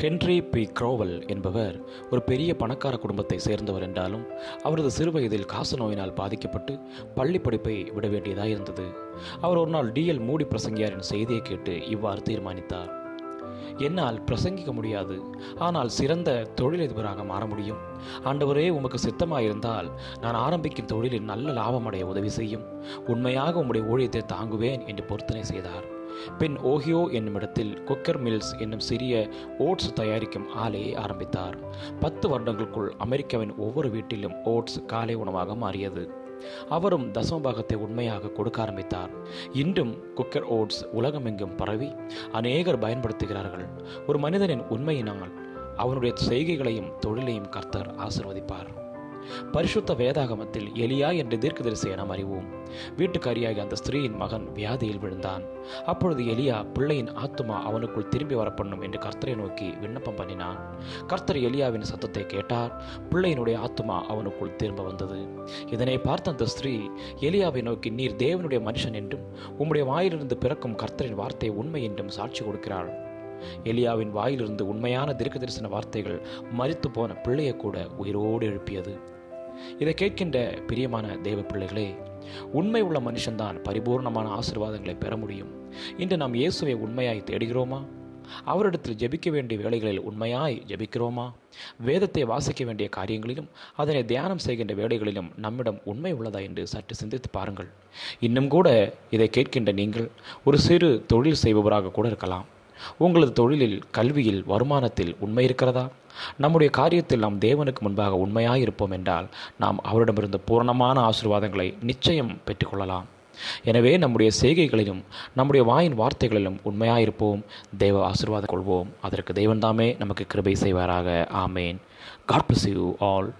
Henry B. க்ரோவல் என்பவர் ஒரு பெரிய பணக்கார குடும்பத்தை சேர்ந்தவர் என்றாலும் அவரது சிறுவயதில் காசு நோயினால் பாதிக்கப்பட்டு பள்ளி படிப்பை விட வேண்டியதாக இருந்தது. அவர் ஒரு நாள் டிஎல் மூடி பிரசங்கியாரின் செய்தியை கேட்டு இவ்வாறு தீர்மானித்தார். என்னால் பிரசங்கிக்க முடியாது. ஆனால் சிறந்த தொழிலதிபராக மாற முடியும். ஆண்டவரே உமக்கு சித்தமாயிருந்தால் நான் ஆரம்பிக்கும் தொழிலில் நல்ல லாபமடைய உதவி செய்யும். உண்மையாக உம்முடைய ஊழியத்தை தாங்குவேன் என்று பொருத்தனை செய்தார். பின் ஓஹியோ என்னுமிடத்தில் குக்கர் மில்ஸ் என்னும் சிறிய ஓட்ஸ் தயாரிக்கும் ஆலையை ஆரம்பித்தார். பத்து வருடங்களுக்குள் அமெரிக்காவின் ஒவ்வொரு வீட்டிலும் ஓட்ஸ் காலை உணவாக மாறியது. அவரும் தசமபாகத்தை உண்மையாக கொடுக்க ஆரம்பித்தார். இன்றும் குக்கர் ஓட்ஸ் உலகமெங்கும் பரவி அநேகர் பயன்படுத்துகிறார்கள். ஒரு மனிதனின் உண்மையினால் அவனுடைய செய்கைகளையும் தொழிலையும் கர்த்தர் ஆசிர்வதிப்பார். பரிசுத்த வேதாகமத்தில் எலியா என்று தீர்க்கதரிசியை நாம் அறிவோம். வீட்டுக்காரியாகிய அந்த ஸ்திரீயின் மகன் வியாதியில் விழுந்தான். அப்பொழுது எலியா பிள்ளையின் ஆத்துமா அவனுக்குள் திரும்பி வரப்பண்ணும் என்று கர்த்தரை நோக்கி விண்ணப்பம் பண்ணினான். கர்த்தர் எலியாவின் சத்தத்தை கேட்டார். பிள்ளையினுடைய ஆத்துமா அவனுக்குள் திரும்ப வந்தது. இதனை பார்த்த அந்த ஸ்திரீ எலியாவை நோக்கி நீர் தேவனுடைய மனுஷன் என்றும் உம்முடைய வாயிலிருந்து பிறக்கும் கர்த்தரின் வார்த்தை உண்மை என்றும் சாட்சி கொடுக்கிறாள். எலியாவின் வாயிலிருந்து உண்மையான தீர்க்க தரிசன வார்த்தைகள் மறித்து போன பிள்ளையை கூட உயிரோடு எழுப்பியது. இதை கேட்கின்ற பிரியமான தேவ பிள்ளைகளே உண்மை உள்ள மனுஷன்தான் பரிபூர்ணமான ஆசிர்வாதங்களை பெற முடியும். இன்று நாம் இயேசுவை உண்மையாய் தேடுகிறோமா? அவரிடத்தில் ஜெபிக்க வேண்டிய வேலைகளில் உண்மையாய் ஜெபிக்கிறோமா? வேதத்தை வாசிக்க வேண்டிய காரியங்களிலும் அதனை தியானம் செய்கின்ற வேலைகளிலும் நம்மிடம் உண்மை உள்ளதா என்று சற்று சிந்தித்து பாருங்கள். இன்னும் கூட இதை கேட்கின்ற நீங்கள் ஒரு சிறு தொழில் செய்பவராக கூட இருக்கலாம். உங்களது தொழிலில் கல்வியில் வருமானத்தில் உண்மை இருக்கிறதா? நம்முடைய காரியத்தில் நாம் தேவனுக்கு முன்பாக உண்மையாக இருப்போம் என்றால் நாம் அவரிடமிருந்து பூரணமான ஆசீர்வாதங்களை நிச்சயம் பெற்றுக்கொள்ளலாம். எனவே நம்முடைய செய்கைகளிலும் நம்முடைய வாயின் வார்த்தைகளிலும் உண்மையாக இருப்போம் தேவ ஆசீர்வாதம் கொள்வோம். அதற்கு தெய்வந்தாமே நமக்கு கிருபை செய்வாராக. ஆமேன். God bless you all